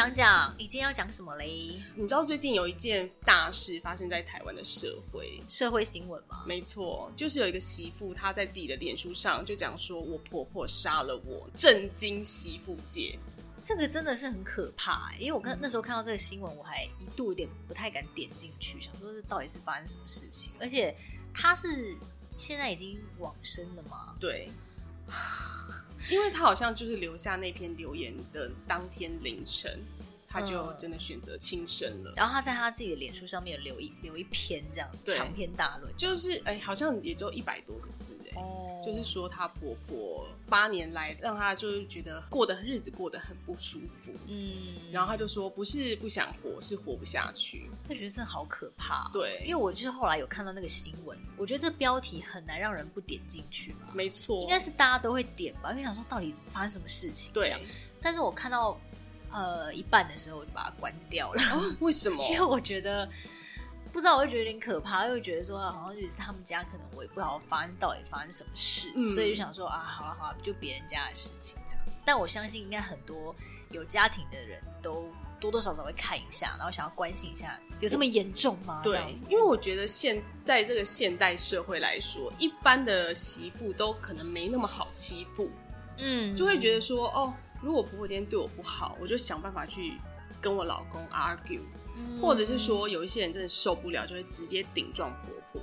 听讲讲，你今天要讲什么嘞？你知道最近有一件大事发生在台湾的社会社会新闻吗？没错，就是有一个媳妇，她在自己的脸书上就讲说：“我婆婆杀了我，震惊媳妇界。”这个真的是很可怕，因为我看那时候看到这个新闻，我还一度有点不太敢点进去，想说这到底是发生什么事情？而且她是现在已经往生了吗？对。因为他好像就是留下那篇留言的当天凌晨，他就真的选择轻生了。嗯。然后他在他自己的脸书上面留一留一篇这样长篇大论，就是哎，好像也就一百多个字哎。哦就是说，她婆婆八年来让她就是觉得过的日子过得很不舒服，嗯，然后她就说不是不想活，是活不下去。她觉得这好可怕，对，因为我就是后来有看到那个新闻，我觉得这标题很难让人不点进去吧。没错，应该是大家都会点吧，因为想说到底发生什么事情。对，但是我看到呃一半的时候，我就把它关掉了。哦，为什么？因为我觉得。不知道，我会觉得有点可怕，又觉得说好像就是他们家可能我也不知道发生到底发生什么事，嗯、所以就想说啊，好了好了，就别人家的事情这样子。但我相信应该很多有家庭的人都多多少少会看一下，然后想要关心一下，有这么严重吗？对，因为我觉得现在这个现代社会来说，一般的媳妇都可能没那么好欺负，嗯，就会觉得说哦，如果婆婆今天对我不好，我就想办法去跟我老公 argue。或者是说，有一些人真的受不了，就会直接顶撞婆婆。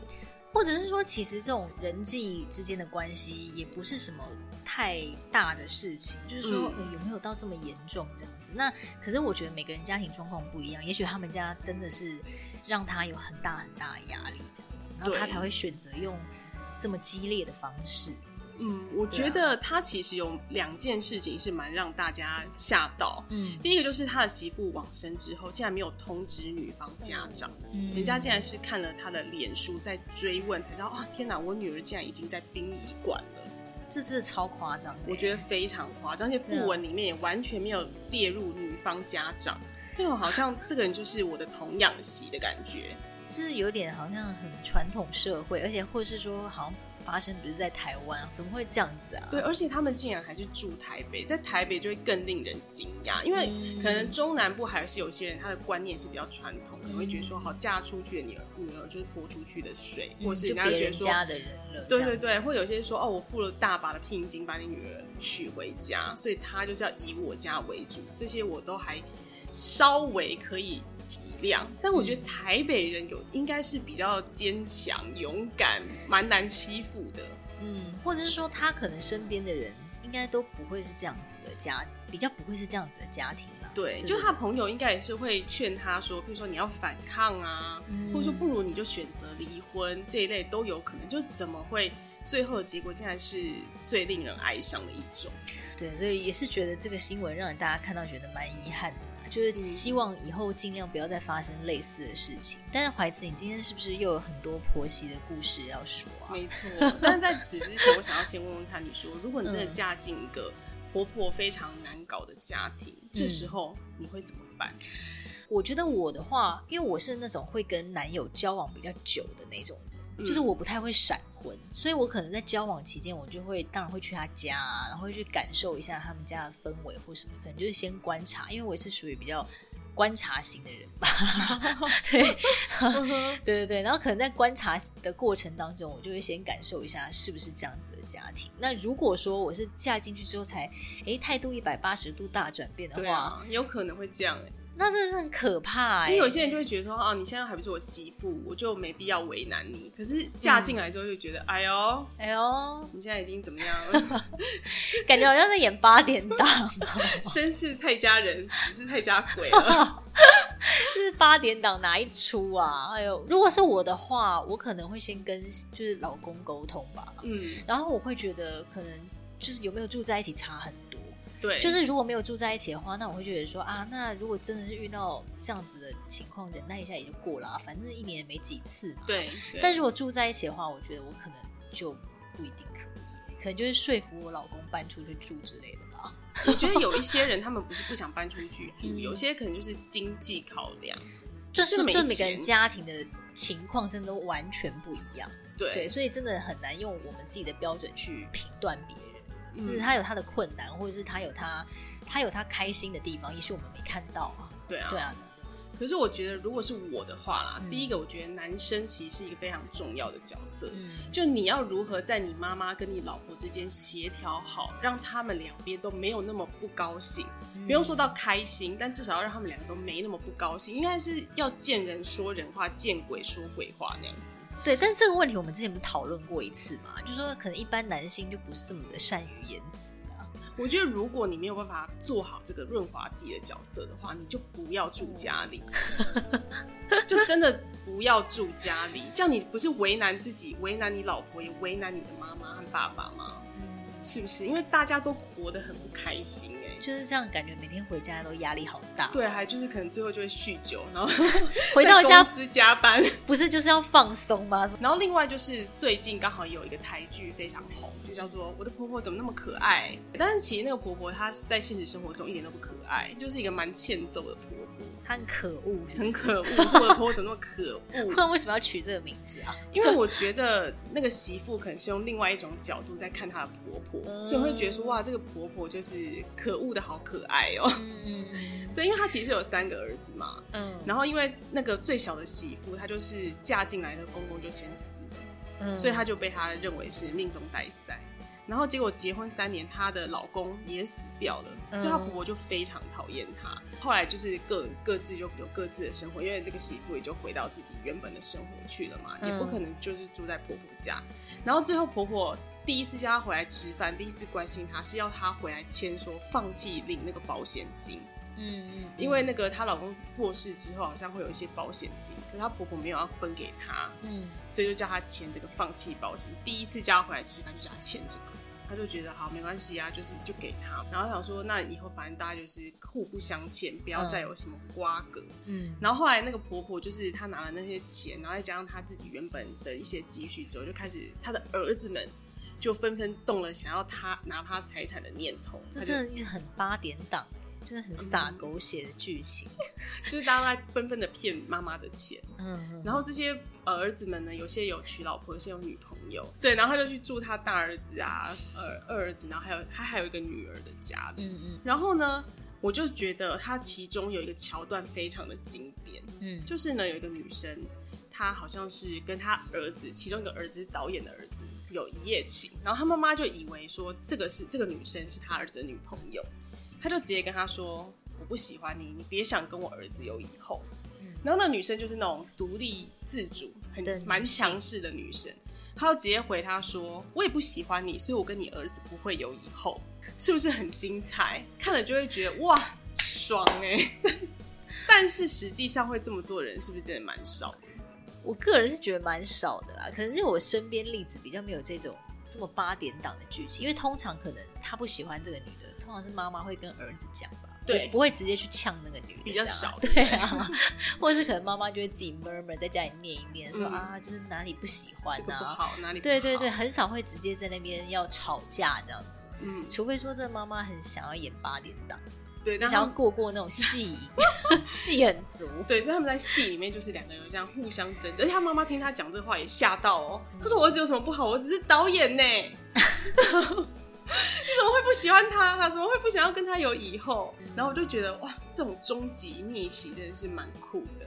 或者是说，其实这种人际之间的关系也不是什么太大的事情，就是说、嗯呃、有没有到这么严重这样子。那可是我觉得每个人家庭状况不一样，也许他们家真的是让他有很大很大的压力这样子，然后他才会选择用这么激烈的方式。嗯，我觉得他其实有两件事情是蛮让大家吓到。嗯，第一个就是他的媳妇往生之后，竟然没有通知女方家长，嗯、人家竟然是看了他的脸书在追问，才知道啊，天哪，我女儿竟然已经在殡仪馆了，这是超夸张。我觉得非常夸张，而且訃闻里面也完全没有列入女方家长，因为好像这个人就是我的童养媳的感觉，就是有点好像很传统社会，而且或是说好像。发生不是在台湾啊？怎么会这样子啊？对，而且他们竟然还是住台北，在台北就会更令人惊讶，因为可能中南部还是有些人他的观念是比较传统的，可能会觉得说，好嫁出去的女儿女儿就是泼出去的水，嗯、或是人家觉得说家的人了，对对对，或有些说哦，我付了大把的聘金把你女儿娶回家，所以他就是要以我家为主，这些我都还稍微可以。体谅，但我觉得台北人有应该是比较坚强、勇敢，蛮难欺负的。嗯，或者是说他可能身边的人应该都不会是这样子的家，比较不会是这样子的家庭啦。对，就他朋友应该也是会劝他说，比如说你要反抗啊，嗯、或者说不如你就选择离婚这一类都有可能。就怎么会最后的结果竟然是最令人哀伤的一种？对，所以也是觉得这个新闻让人大家看到觉得蛮遗憾的。就是希望以后尽量不要再发生类似的事情。嗯、但是怀慈，你今天是不是又有很多婆媳的故事要说啊？没错。但在此之前，我想要先问问看，你说，如果你真的嫁进一个婆婆非常难搞的家庭，嗯、这时候你会怎么办？我觉得我的话，因为我是那种会跟男友交往比较久的那种人。就是我不太会闪婚，所以我可能在交往期间，我就会当然会去他家啊，然后会去感受一下他们家的氛围或什么，可能就是先观察，因为我也是属于比较观察型的人吧。对，对对对，然后可能在观察的过程当中，我就会先感受一下是不是这样子的家庭。那如果说我是嫁进去之后才诶态度一百八十度大转变的话，啊，有可能会这样那真的是很可怕哎、欸，因为有些人就会觉得说，啊，你现在还不是我媳妇，我就没必要为难你。可是嫁进来之后就觉得，嗯、哎呦，哎呦，你现在已经怎么样了？感觉好像在演八点档，生是太家人，死是太家鬼了。这是八点档哪一出啊？哎呦，如果是我的话，我可能会先跟就是老公沟通吧，嗯，然后我会觉得可能就是有没有住在一起差很多。对，就是如果没有住在一起的话，那我会觉得说啊，那如果真的是遇到这样子的情况，忍耐一下也就过了啊，反正一年也没几次嘛。对。对，但如果住在一起的话，我觉得我可能就不一定可以，可能就是说服我老公搬出去住之类的吧。我觉得有一些人他们不是不想搬出去住，嗯、有些可能就是经济考量，就是就每个人家庭的情况真的都完全不一样。对，对，所以真的很难用我们自己的标准去评断别人。就是他有他的困难，或者是他有他他有他开心的地方，也许我们没看到啊。对啊，对啊。可是我觉得，如果是我的话啦，嗯、第一个我觉得男生其实是一个非常重要的角色。嗯，就你要如何在你妈妈跟你老婆之间协调好，让他们两边都没有那么不高兴。嗯、不用说到开心，但至少要让他们两个都没那么不高兴。应该是要见人说人话，见鬼说鬼话那样子。对，但是这个问题我们之前不是讨论过一次嘛？就说可能一般男性就不是这么的善于言辞。我觉得，如果你没有办法做好这个润滑剂的角色的话，你就不要住家里，就真的不要住家里。这样你不是为难自己，为难你老婆，也为难你的妈妈和爸爸吗？嗯，是不是？因为大家都活得很不开心。就是这样，感觉每天回家都压力好大。对，还就是可能最后就会酗酒，然后 回到家公司加班，不是就是要放松吗？然后另外就是最近刚好有一个台剧非常红，就叫做《我的婆婆怎么那么可爱》。但是其实那个婆婆她在现实生活中一点都不可爱，就是一个蛮欠揍的婆很可恶，很可恶。说我的婆婆怎么那么可恶？为什么要取这个名字啊？因为我觉得那个媳妇可能是用另外一种角度在看她的婆婆，嗯、所以会觉得说哇，这个婆婆就是可恶的好可爱哦、喔。嗯嗯。对，因为她其实有三个儿子嘛。嗯。然后因为那个最小的媳妇，她就是嫁进来的公公就先死了，嗯、所以她就被她认为是命中带塞。然后结果结婚三年，她的老公也死掉了，嗯、所以她婆婆就非常讨厌她。后来就是各各自就有各自的生活，因为这个媳妇也就回到自己原本的生活去了嘛，嗯、也不可能就是住在婆婆家。然后最后婆婆第一次叫她回来吃饭，第一次关心她是要她回来签说放弃领那个保险金。嗯嗯，因为那个她老公过世之后，好像会有一些保险金，可是她婆婆没有要分给她，嗯，所以就叫她签这个放弃保险。第一次叫她回来吃饭，就叫她签这个。他就觉得好没关系啊，就是就给他，然后想说那以后反正大家就是互不相欠，不要再有什么瓜葛。嗯，然后后来那个婆婆就是她拿了那些钱，然后再加上她自己原本的一些积蓄之后，就开始她的儿子们就纷纷动了想要他拿他财产的念头。这真的很八点档，就是很洒狗血的剧情，就是大家都在纷纷的骗妈妈的钱。嗯，然后这些儿子们呢，有些有娶老婆，有些有女朋友。对，然后他就去住他大儿子啊，二二儿子，然后还有他还有一个女儿的家里。嗯嗯。然后呢，我就觉得他其中有一个桥段非常的经典。嗯，就是呢，有一个女生，她好像是跟他儿子，其中一个儿子是导演的儿子，有一夜情。然后他妈妈就以为说这个是这个女生是他儿子的女朋友，他就直接跟他说：“我不喜欢你，你别想跟我儿子有以后。”嗯。然后那女生就是那种独立自主、很蛮强势的女生。他就直接回他说：“我也不喜欢你，所以我跟你儿子不会有以后，是不是很精彩？看了就会觉得哇，爽哎、欸！但是实际上会这么做的人，是不是真的蛮少的？我个人是觉得蛮少的啦，可能是我身边例子比较没有这种这么八点档的剧情，因为通常可能他不喜欢这个女的，通常是妈妈会跟儿子讲吧。”对，不会直接去呛那个女的，比较少。对啊，或者是可能妈妈就会自己 murmur 在家里念一念，说啊，就是哪里不喜欢啊，不好哪里。对对对，很少会直接在那边要吵架这样子。嗯，除非说这妈妈很想要演八点档，对，想要过过那种戏，戏很足。对，所以他们在戏里面就是两个人这样互相争执，而且他妈妈听他讲这话也吓到哦。他说：“我儿子有什么不好？我只是导演呢。” 你怎么会不喜欢他？他怎么会不想要跟他有以后？嗯、然后我就觉得哇，这种终极逆袭真的是蛮酷的。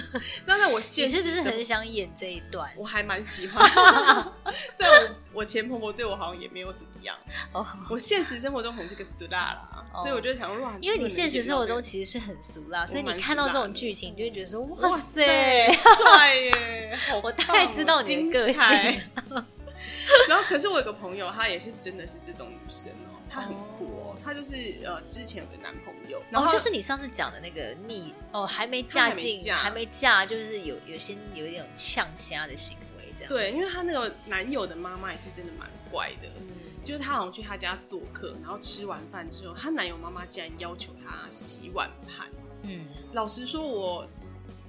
那在我现实，你是不是很想演这一段？我还蛮喜欢的。虽然我我前婆婆对我好像也没有怎么样。哦，我现实生活中很是个俗辣啦，哦、所以我就想说哇，因为你现实生活中其实是很俗辣，所以你看到这种剧情，你就会觉得说哇塞，帅耶！我大概知道你的个性。然后，可是我有个朋友，她也是真的是这种女生哦，她很酷哦，她就是呃之前有个男朋友，然后就是你上次讲的那个逆哦，还没嫁进，还没嫁，就是有有些有一点呛虾的行为这样。对，因为她那个男友的妈妈也是真的蛮怪的，就是她好像去她家做客，然后吃完饭之后，她男友妈妈竟然要求她洗碗盘。嗯，老实说，我。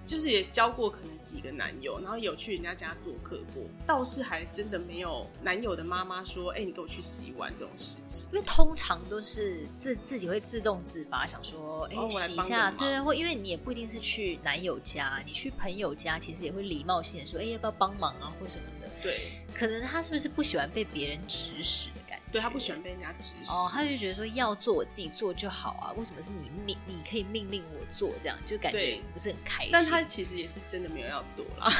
就是也交过可能几个男友，然后有去人家家做客过，倒是还真的没有男友的妈妈说：“哎、欸，你给我去洗碗这种事情。”因为通常都是自自己会自动自发想说：“哎、欸，哦、洗一下。”对对，或因为你也不一定是去男友家，你去朋友家，其实也会礼貌性的说：“哎、欸，要不要帮忙啊，或什么的。”对，可能他是不是不喜欢被别人指使的感觉？对，他不喜欢被人家指使。哦，他就觉得说要做我自己做就好啊，为什么是你命你可以命令我做这样，就感觉不是很开心。但他其实也是真的没有要做啦，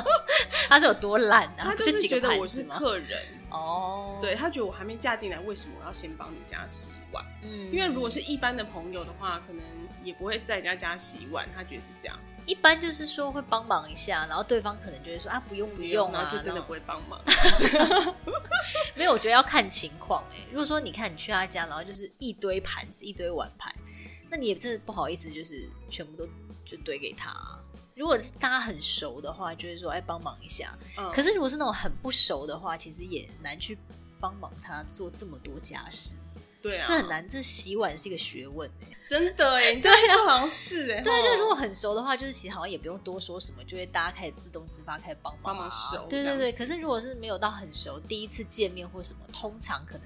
他是有多懒啊？他就是觉得我是客人哦，对，他觉得我还没嫁进来，为什么我要先帮你家洗碗？嗯，因为如果是一般的朋友的话，可能也不会在人家家洗碗，他觉得是这样。一般就是说会帮忙一下，然后对方可能就会说啊不用不用啊，就真的不会帮忙。没有，我觉得要看情况哎。如果说你看你去他家，然后就是一堆盘子、一堆碗盘，那你也真的不好意思，就是全部都就堆给他。如果是大家很熟的话，就会说哎帮忙一下。嗯。可是如果是那种很不熟的话，其实也难去帮忙他做这么多家事。对啊，这很难。这洗碗是一个学问哎，真的哎，你这样说好像是哎。对，就如果很熟的话，就是其实好像也不用多说什么，就会大家开始自动自发开始帮忙帮忙熟。对对对。可是如果是没有到很熟，第一次见面或什么，通常可能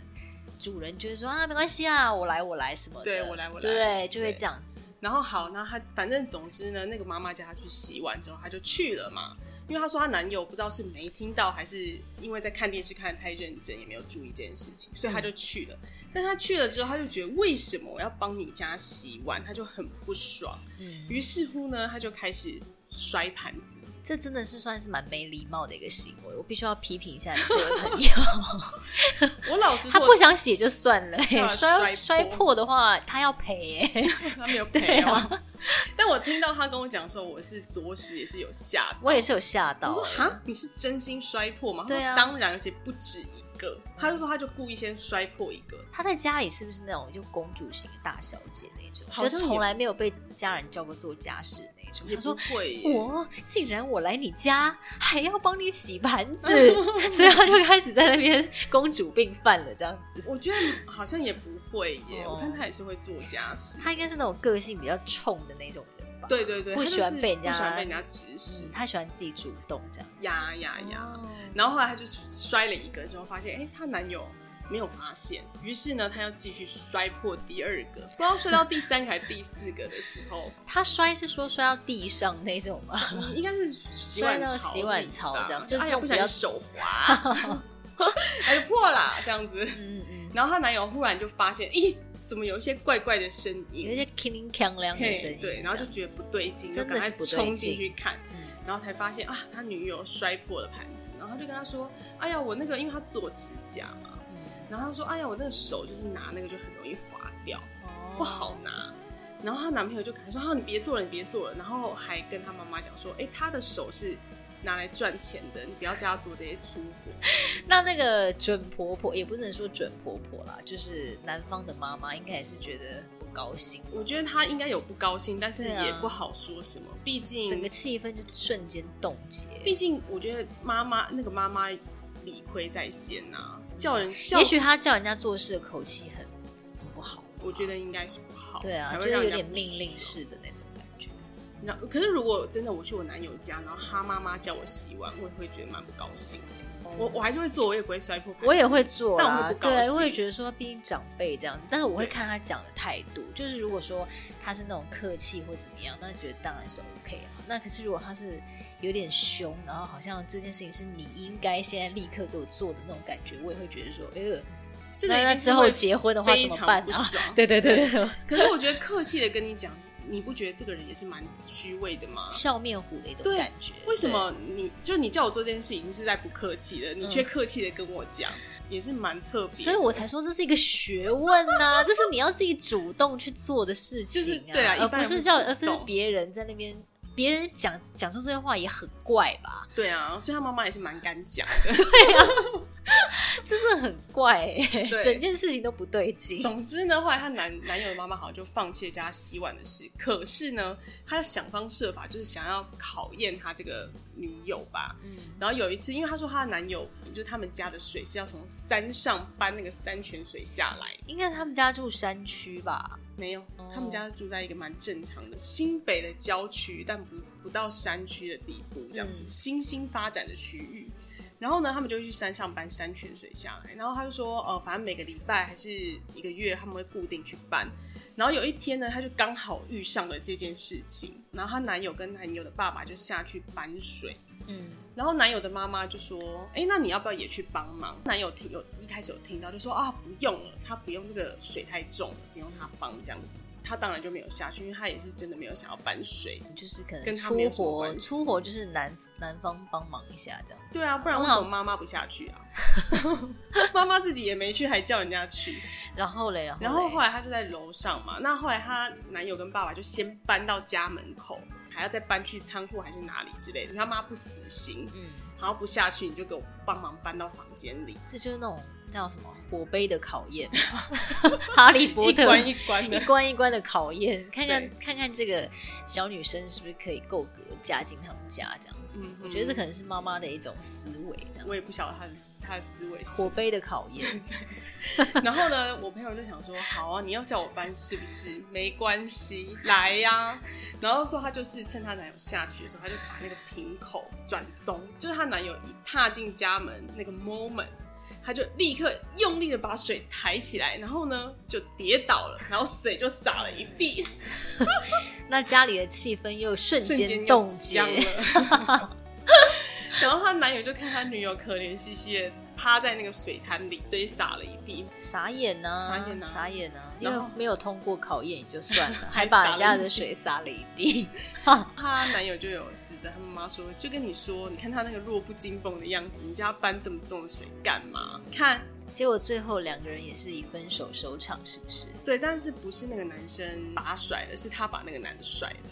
主人就会说啊，没关系啊，我来我来什么的。对，我来我来。对，就会这样子。然后好，那他反正总之呢，那个妈妈叫他去洗碗之后，他就去了嘛。因为她说她男友不知道是没听到，还是因为在看电视看的太认真，也没有注意这件事情，所以她就去了。嗯、但她去了之后，她就觉得为什么我要帮你家洗碗，她就很不爽。嗯，于是乎呢，她就开始摔盘子。这真的是算是蛮没礼貌的一个行为，我必须要批评一下你这位朋友。我老实说，他不想写就算了，摔摔破的话他要赔，他没有赔啊。但我听到他跟我讲的时候，我是着实也是有吓，我也是有吓到。我说哈，你是真心摔破吗？对啊，当然，而且不止一个。他就说他就故意先摔破一个。他在家里是不是那种就公主型的大小姐那种？就是从来没有被家人叫过做家事那种。他说会。我竟然我来你家还要帮你洗盘子，所以他就开始在那边公主病犯了这样子。我觉得好像也不会耶，我看他也是会做家事。他应该是那种个性比较冲的那种人吧？对对对，不喜欢被人家不喜欢被人家指使，他喜欢自己主动这样。呀呀呀！然后后来他就摔了一个之后，发现哎，她男友没有发现，于是呢，他要继续摔破第二个，不知道摔到第三个还是第四个的时候，他摔是说摔到地上那种吗？应该是摔到洗碗槽这样，就哎呀不小心手滑，哎就破了这样子。嗯嗯。然后她男友忽然就发现，咦，怎么有一些怪怪的声音，有一些铿铃锵亮的声音，对，然后就觉得不对劲，就赶快冲进去看，然后才发现啊，他女友摔破了盘子，然后他就跟他说，哎呀，我那个，因为他做指甲嘛。然后他说：“哎呀，我那个手就是拿那个就很容易滑掉，哦、不好拿。”然后她男朋友就赶快说：“好，你别做了，你别做了。”然后还跟她妈妈讲说：“哎，她的手是拿来赚钱的，你不要叫他做这些粗活。”那那个准婆婆也不能说准婆婆啦，就是男方的妈妈应该也是觉得不高兴。我觉得她应该有不高兴，但是也不好说什么，啊、毕竟整个气氛就瞬间冻结。毕竟我觉得妈妈那个妈妈理亏在先呐、啊。叫人，叫也许她叫人家做事的口气很不好，我觉得应该是不好。对啊，就是有点命令式的那种那可是如果真的我去我男友家，然后他妈妈叫我洗碗，我也会觉得蛮不高兴我我还是会做，我也不会摔破。我也会做，但我会不高兴。对，我也觉得说，毕竟长辈这样子，但是我会看他讲的态度。就是如果说他是那种客气或怎么样，那觉得当然是 OK 啊。那可是如果他是。有点凶，然后好像这件事情是你应该现在立刻给我做的那种感觉，我也会觉得说，哎呦，这个那之后结婚的话怎么办啊？对对对对。可是我觉得客气的跟你讲，你不觉得这个人也是蛮虚伪的吗？笑面虎的一种感觉。为什么你就你叫我做这件事已经是在不客气了，你却客气的跟我讲，也是蛮特别。所以我才说这是一个学问呐，这是你要自己主动去做的事情啊，对啊，而不是叫而不是别人在那边。别人讲讲出这些话也很怪吧？对啊，所以他妈妈也是蛮敢讲的。对啊，真的很怪哎，对整件事情都不对劲。总之呢，后来她男男友的妈妈好像就放弃了家洗碗的事。可是呢，她要想方设法，就是想要考验她这个女友吧。嗯。然后有一次，因为她说她的男友就是他们家的水是要从山上搬那个山泉水下来，应该他们家住山区吧？没有，他们家住在一个蛮正常的新北的郊区，但不不到山区的地步，这样子、嗯、新兴发展的区域。然后呢，他们就会去山上搬山泉水下来。然后他就说，呃，反正每个礼拜还是一个月，他们会固定去搬。然后有一天呢，他就刚好遇上了这件事情。然后她男友跟男友的爸爸就下去搬水，嗯，然后男友的妈妈就说：“哎、欸，那你要不要也去帮忙？”男友听有一开始有听到就说：“啊，不用了，他不用这个水太重了，不用他帮这样子。”他当然就没有下去，因为他也是真的没有想要搬水，就是可能出活出活就是男男方帮忙一下这样子。对啊，不然为什么妈妈不下去啊？妈妈自己也没去，还叫人家去。然后嘞，然后后来她就在楼上嘛。那后来她男友跟爸爸就先搬到家门口，还要再搬去仓库还是哪里之类的。他妈不死心，嗯，然后不下去，你就给我帮忙搬到房间里。这就是那种。叫什么火杯的考验？哈利波特一关一关的，一关一关的考验，看看看看这个小女生是不是可以够格嫁进他们家这样子。嗯、我觉得这可能是妈妈的一种思维，这样。我也不晓得她的她的思维是火杯的考验。然后呢，我朋友就想说：“好啊，你要叫我搬是不是？没关系，来呀、啊。”然后说她就是趁她男友下去的时候，她就把那个瓶口转松，就是她男友一踏进家门那个 moment。他就立刻用力的把水抬起来，然后呢就跌倒了，然后水就洒了一地，那家里的气氛又瞬间冻僵了。然后她男友就看他女友可怜兮兮的。趴在那个水潭里，堆洒了一地，傻眼呢、啊，傻眼呢、啊，傻眼呢、啊！因为没有通过考验也就算了，还把人家的水洒了一地。她男友就有指着他妈妈说：“就跟你说，你看他那个弱不禁风的样子，你叫他搬这么重的水干嘛？”看，结果最后两个人也是以分手收场，是不是？对，但是不是那个男生把他甩了，是他把那个男的甩了。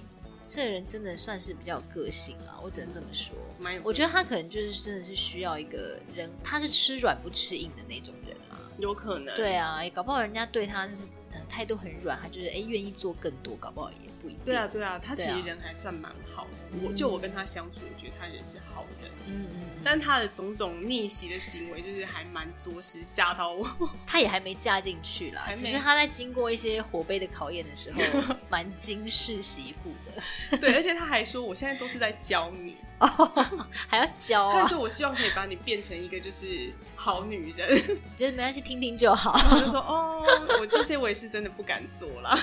这个人真的算是比较有个性啊，我只能这么说。我觉得他可能就是真的是需要一个人，他是吃软不吃硬的那种人啊。有可能。对啊，搞不好人家对他就是态度很软，他就是哎愿意做更多，搞不好也不一定。对啊，对啊，他其实人还算蛮好的。我、啊、就我跟他相处，我觉得他人是好人。嗯嗯。但他的种种逆袭的行为，就是还蛮着实吓到我。他也还没嫁进去啦，只是他在经过一些火杯的考验的时候，蛮惊世媳妇的。对，而且他还说：“我现在都是在教你，还要教啊。”他说：“我希望可以把你变成一个就是好女人。”觉得没关系，听听就好。我就说：“哦，我这些我也是真的不敢做啦。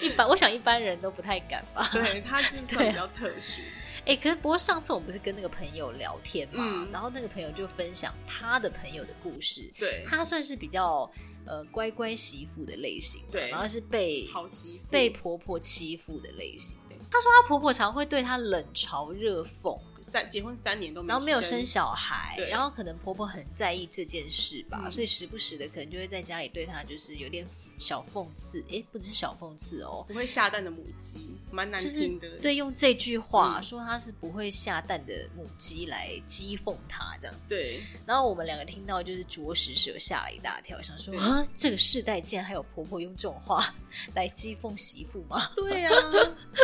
一般我想一般人都不太敢吧。对，他就算比较特殊。哎、欸，可是不过上次我们不是跟那个朋友聊天嘛，嗯、然后那个朋友就分享他的朋友的故事。对，他算是比较呃乖乖媳妇的类型，对，然后是被好媳妇被婆婆欺负的类型。她说她婆婆常会对她冷嘲热讽。三结婚三年都没，然后没有生小孩，对。然后可能婆婆很在意这件事吧，嗯、所以时不时的可能就会在家里对她就是有点小讽刺，哎，不只是小讽刺哦，不会下蛋的母鸡，蛮难听的，对，用这句话、嗯、说她是不会下蛋的母鸡来讥讽她这样子，对，然后我们两个听到就是着实是有吓了一大跳，想说啊，这个世代竟然还有婆婆用这种话来讥讽媳妇吗？对呀、啊，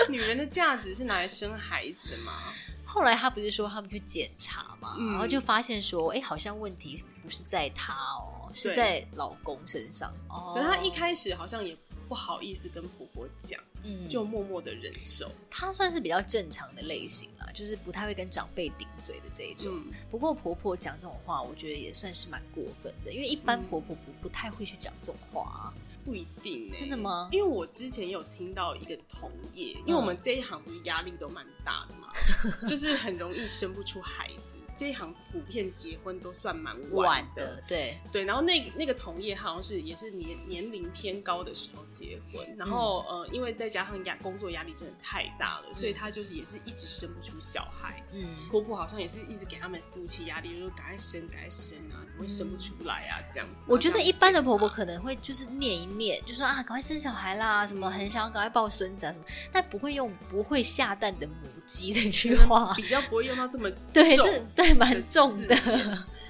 女人的价值是拿来生孩子的吗？后来他不是说他们去检查嘛，嗯、然后就发现说，哎，好像问题不是在她哦，是在老公身上。哦，可是他一开始好像也不好意思跟婆婆讲，嗯，就默默的忍受。她算是比较正常的类型啦，就是不太会跟长辈顶嘴的这一种。嗯、不过婆婆讲这种话，我觉得也算是蛮过分的，因为一般婆婆不不太会去讲这种话啊。不一定、欸、真的吗？因为我之前有听到一个同业，因为我们这一行的压力都蛮大的 就是很容易生不出孩子。这一行普遍结婚都算蛮晚的，对对。然后那那个同业好像是也是年年龄偏高的时候结婚，然后、嗯、呃，因为再加上压工作压力真的太大了，嗯、所以他就是也是一直生不出小孩。嗯，婆婆好像也是一直给他们夫妻压力，就说赶快生，赶快生啊，怎么会生不出来啊？这样子。我觉得一般的婆婆可能会就是念一念，就说啊，赶快生小孩啦，什么很想要赶快抱孙子啊什么，但不会用不会下蛋的母鸡这句话，比较不会用到这么对，这对蛮重的，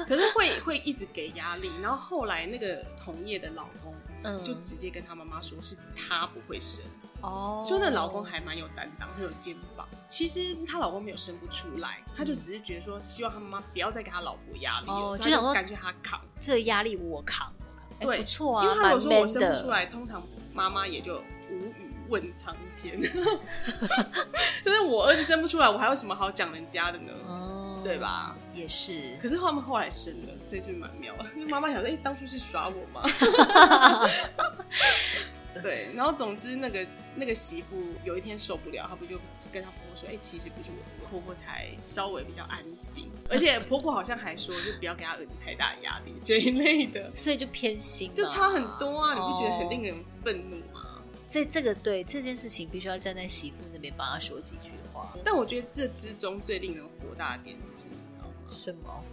可是会会一直给压力。然后后来那个同业的老公，嗯，就直接跟他妈妈说，是他不会生哦，说那老公还蛮有担当，很有肩膀。其实她老公没有生不出来，他就只是觉得说，希望他妈妈不要再给他老婆压力，哦，就想说感觉他扛这压力我扛，对，不错啊，因为他如果说我生不出来，通常妈妈也就无语。问苍天，就是我儿子生不出来，我还有什么好讲人家的呢？哦，对吧？也是。可是他们后来生了，所以是蛮妙的。妈妈想说：“哎、欸，当初是耍我吗？” 对，然后总之那个那个媳妇有一天受不了，她不就跟她婆婆说：“哎、欸，其实不是我，婆婆才稍微比较安静，而且婆婆好像还说，就不要给她儿子太大压力这一类的，所以就偏心，就差很多啊！你不觉得很令人愤怒吗？这这个对这件事情必须要站在媳妇那边帮她说几句话。但我觉得这之中最令人火大的点是什么？你知道吗？什么？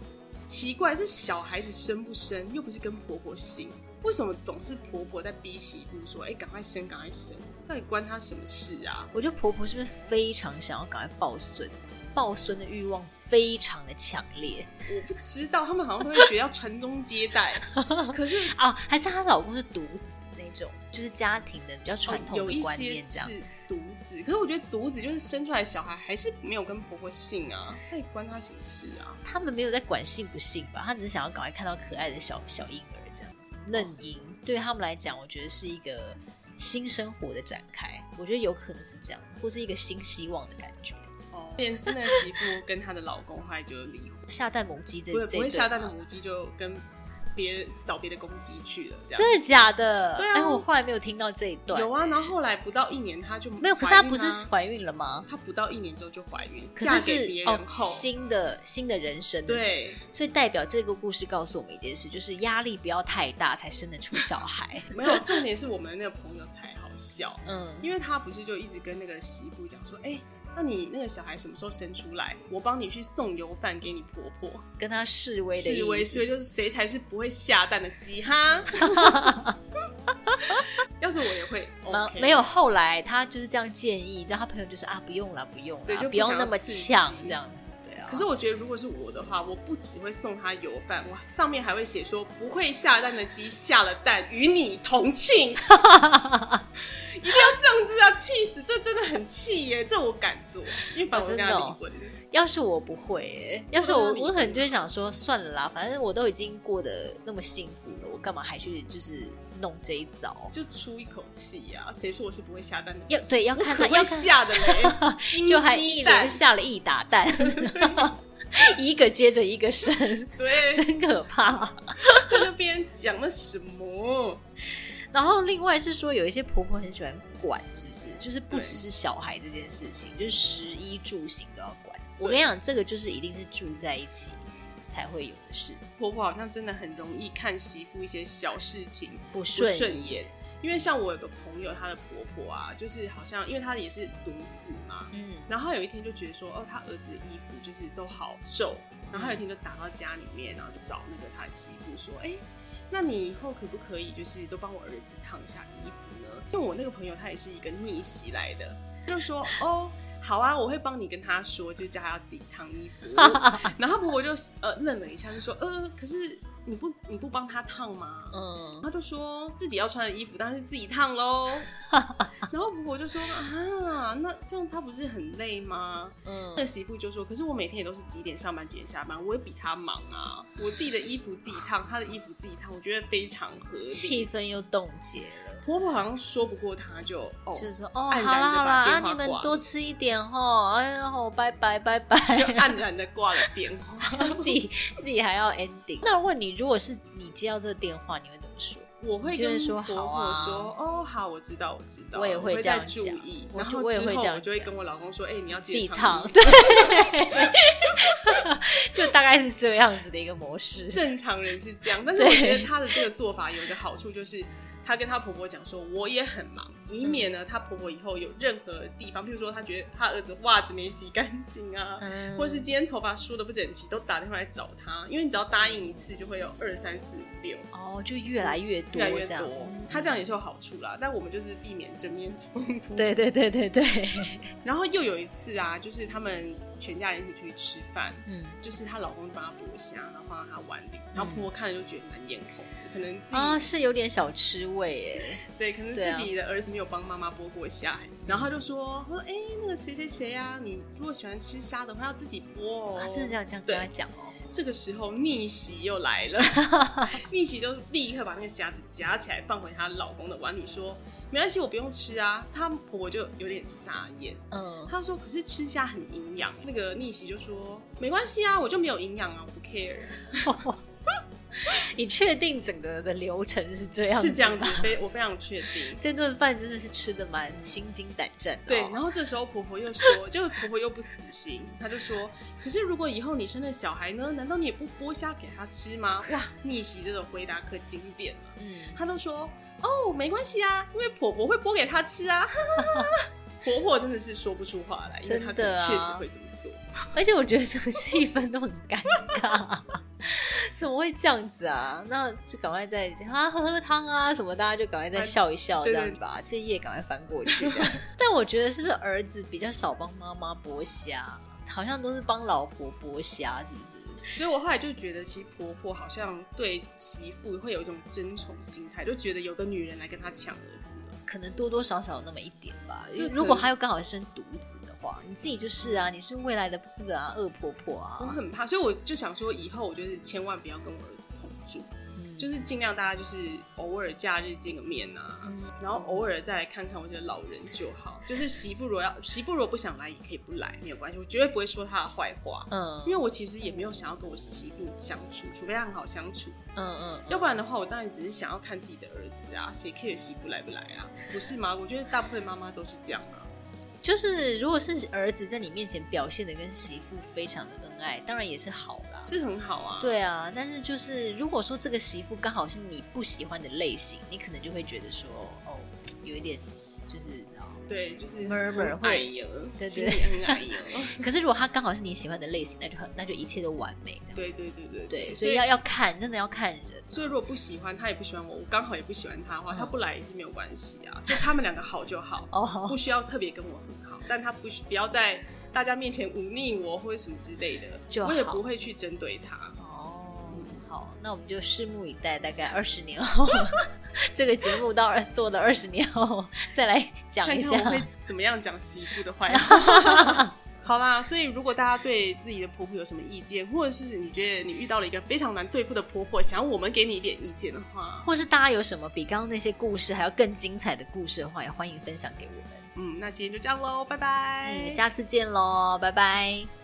奇怪，是小孩子生不生，又不是跟婆婆姓。为什么总是婆婆在逼媳妇说：“哎、欸，赶快生，赶快生！”到底关他什么事啊？我觉得婆婆是不是非常想要赶快抱孙子，抱孙的欲望非常的强烈？我不知道，他们好像都会觉得要传宗接代。可是啊，还是她老公是独子那种，就是家庭的比较传统的观念这样。哦、独子，可是我觉得独子就是生出来小孩还是没有跟婆婆姓啊，到底关她什么事啊？他们没有在管姓不姓吧？他只是想要赶快看到可爱的小小婴儿这样子。嫩婴对他们来讲，我觉得是一个新生活的展开。我觉得有可能是这样，或是一个新希望的感觉。哦，连那个媳妇跟她的老公后来就离婚，下蛋母鸡这不会不会下蛋的母鸡就跟。别找别的公鸡去了，这样真的假的？对啊，哎，我后来没有听到这一段。有啊，然后后来不到一年，她就没有。可是她不是怀孕了吗？她不到一年之后就怀孕，可是嫁给别人后，哦，新的新的人生。对，所以代表这个故事告诉我们一件事，就是压力不要太大，才生得出小孩。没有，重点是我们那个朋友才好笑，嗯，因为他不是就一直跟那个媳妇讲说，哎。那你那个小孩什么时候生出来？我帮你去送油饭给你婆婆，跟她示威的。示威，示威就是谁才是不会下蛋的鸡哈？要是我也会、OK，没有。后来他就是这样建议，然后他朋友就说啊，不用了，不用了，对，就不，不用那么呛这样子。可是我觉得，如果是我的话，我不只会送他油饭，我上面还会写说，不会下蛋的鸡下了蛋，与你同庆。一定要这样子啊！气死，这真的很气耶！这我敢做，因为反正我跟他离婚。要是我不会耶，要是我，我可能就会想说，算了啦，反正我都已经过得那么幸福了，我干嘛还去就是弄这一招？就出一口气呀！谁说我是不会下蛋的？要对，要看他要下的嘞，就还一连下了一打蛋，一个接着一个生，对，真可怕！在那边讲了什么？然后另外是说，有一些婆婆很喜欢管，是不是？就是不只是小孩这件事情，就是食衣住行都要管。我跟你讲，这个就是一定是住在一起才会有的事。婆婆好像真的很容易看媳妇一些小事情不顺眼，因为像我有个朋友，她的婆婆啊，就是好像因为她也是独子嘛，嗯，然后她有一天就觉得说，哦，她儿子的衣服就是都好皱，然后她有一天就打到家里面，然后就找那个她媳妇说，哎。那你以后可不可以就是都帮我儿子烫一下衣服呢？因为我那个朋友他也是一个逆袭来的，就说哦，好啊，我会帮你跟他说，就叫他要自己烫衣服。然后婆婆就呃愣了一下，就说呃，可是。你不你不帮他烫吗？嗯，他就说自己要穿的衣服当然是自己烫喽。然后婆婆就说啊，那这样他不是很累吗？嗯，那媳妇就说，可是我每天也都是几点上班几点下班，我也比他忙啊。我自己的衣服自己烫，他的衣服自己烫，我觉得非常合理。气氛又冻结了。婆婆好像说不过他就，就哦，就是说哦，好了好了，啊你们多吃一点哦，哎呀，好拜拜拜拜，就黯然的挂了电话，自己自己还要 ending。那问你。如果是你接到这个电话，你会怎么说？我会跟婆婆说：“说哦，好，我知道，我知道。”我也会这样注意。然后我也会这样，我就会跟我老公说：“哎，你要自己烫。”对，就大概是这样子的一个模式。正常人是这样，但是我觉得他的这个做法有一个好处，就是。她跟她婆婆讲说，我也很忙，以免呢，她婆婆以后有任何地方，譬如说她觉得她儿子袜子没洗干净啊，嗯、或是今天头发梳的不整齐，都打电话来找她，因为你只要答应一次，就会有二三四五六，哦，就越来越多，越来越多。她这样也是有好处啦，但我们就是避免正面冲突。对对对对对。然后又有一次啊，就是他们全家人一起出去吃饭，嗯，就是她老公帮她剥虾，然后放在她碗里，然后婆婆看了就觉得蛮眼红。可能啊是有点小吃味哎，对，可能自己的儿子没有帮妈妈剥过虾，然后他就说说哎那个谁谁谁呀，你如果喜欢吃虾的话要自己剥哦，啊，真的这样这样跟他讲哦。这个时候逆袭又来了，逆袭就立刻把那个虾子夹起来放回她老公的碗里，说没关系，我不用吃啊。她婆婆就有点傻眼，嗯，她说可是吃虾很营养，那个逆袭就说没关系啊，我就没有营养啊，我不 care。你确定整个的流程是这样子？是这样子，非我非常确定。这顿饭真的是吃的蛮心惊胆战的。对，然后这时候婆婆又说，就婆婆又不死心，她就说：“可是如果以后你生了小孩呢？难道你也不剥虾给他吃吗？”哇，逆袭这种回答可经典了。嗯，她都说：“哦，没关系啊，因为婆婆会剥给他吃啊。”婆婆真的是说不出话来，因为她确实会这么做。而且我觉得这个气氛都很尴尬。怎么会这样子啊？那就赶快再啊喝喝汤啊什么，大家就赶快再笑一笑这样子吧，这页赶快翻过去。但我觉得是不是儿子比较少帮妈妈剥虾，好像都是帮老婆剥虾，是不是？所以我后来就觉得，其实婆婆好像对媳妇会有一种争宠心态，就觉得有个女人来跟她抢儿子。可能多多少少有那么一点吧。就如果还有刚好生独子的话，你自己就是啊，你是未来的那个啊恶婆婆啊。我很怕，所以我就想说，以后我就是千万不要跟我儿子同住。就是尽量大家就是偶尔假日见个面啊，嗯、然后偶尔再来看看我觉得老人就好。就是媳妇如果要媳妇如果不想来也可以不来，没有关系，我绝对不会说她的坏话。嗯，因为我其实也没有想要跟我媳妇相处，除非她很好相处。嗯嗯，嗯要不然的话，我当然只是想要看自己的儿子啊，谁 care 媳妇来不来啊？不是吗？我觉得大部分妈妈都是这样啊。就是，如果是儿子在你面前表现的跟媳妇非常的恩爱，当然也是好啦，是很好啊。对啊，但是就是如果说这个媳妇刚好是你不喜欢的类型，你可能就会觉得说，哦，有一点就是，对，就是 murmur 会有，对对，很。可是如果他刚好是你喜欢的类型，那就很，那就一切都完美。对对对对对，所以要要看，真的要看人。所以如果不喜欢他也不喜欢我，我刚好也不喜欢他的话，他不来也是没有关系啊，就他们两个好就好，哦不需要特别跟我很好。但他不不要在大家面前忤逆我或者什么之类的，就我也不会去针对他。好，那我们就拭目以待，大概二十年后，这个节目到做了二十年后再来讲一下，看看我会怎么样讲媳妇的坏话。好啦，所以如果大家对自己的婆婆有什么意见，或者是你觉得你遇到了一个非常难对付的婆婆，想要我们给你一点意见的话，或是大家有什么比刚刚那些故事还要更精彩的故事的话，也欢迎分享给我们。嗯，那今天就这样喽，拜拜。嗯，下次见喽，拜拜。